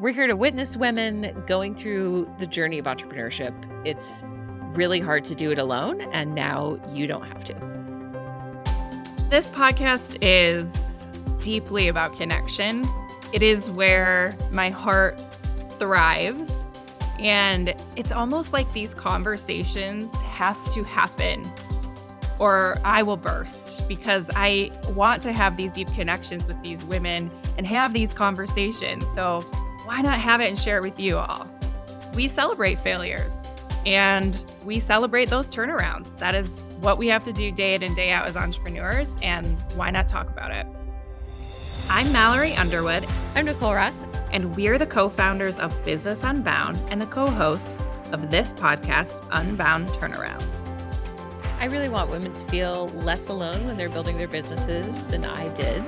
We're here to witness women going through the journey of entrepreneurship. It's really hard to do it alone, and now you don't have to. This podcast is deeply about connection. It is where my heart thrives. And it's almost like these conversations have to happen or I will burst because I want to have these deep connections with these women and have these conversations. So, why not have it and share it with you all? We celebrate failures and we celebrate those turnarounds. That is what we have to do day in and day out as entrepreneurs. And why not talk about it? I'm Mallory Underwood. I'm Nicole Ross. And we're the co founders of Business Unbound and the co hosts of this podcast, Unbound Turnarounds. I really want women to feel less alone when they're building their businesses than I did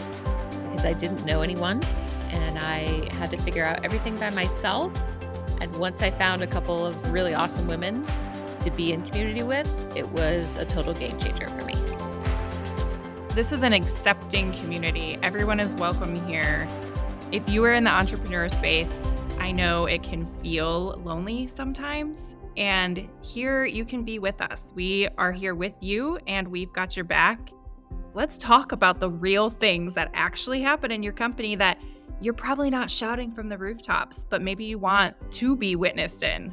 because I didn't know anyone and I had to figure out everything by myself. And once I found a couple of really awesome women to be in community with, it was a total game changer for me. This is an accepting community. Everyone is welcome here. If you are in the entrepreneur space, I know it can feel lonely sometimes. And here you can be with us. We are here with you and we've got your back. Let's talk about the real things that actually happen in your company that you're probably not shouting from the rooftops, but maybe you want to be witnessed in.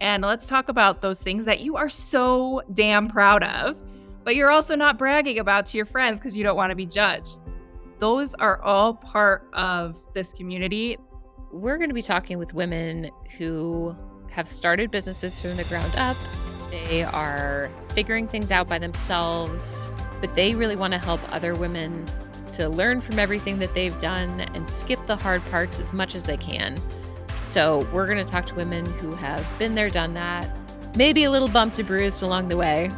And let's talk about those things that you are so damn proud of, but you're also not bragging about to your friends because you don't want to be judged. Those are all part of this community. We're going to be talking with women who have started businesses from the ground up. They are figuring things out by themselves, but they really want to help other women to learn from everything that they've done and skip the hard parts as much as they can. So, we're going to talk to women who have been there, done that, maybe a little bumped and bruised along the way,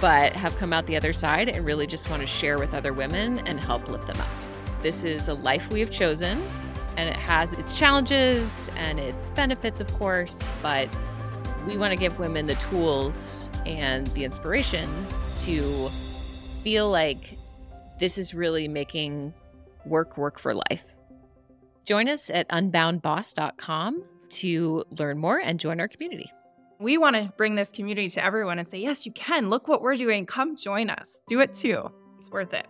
but have come out the other side and really just want to share with other women and help lift them up. This is a life we have chosen, and it has its challenges and its benefits, of course, but we want to give women the tools and the inspiration to feel like this is really making work work for life. Join us at unboundboss.com to learn more and join our community. We want to bring this community to everyone and say, yes, you can. Look what we're doing. Come join us. Do it too. It's worth it.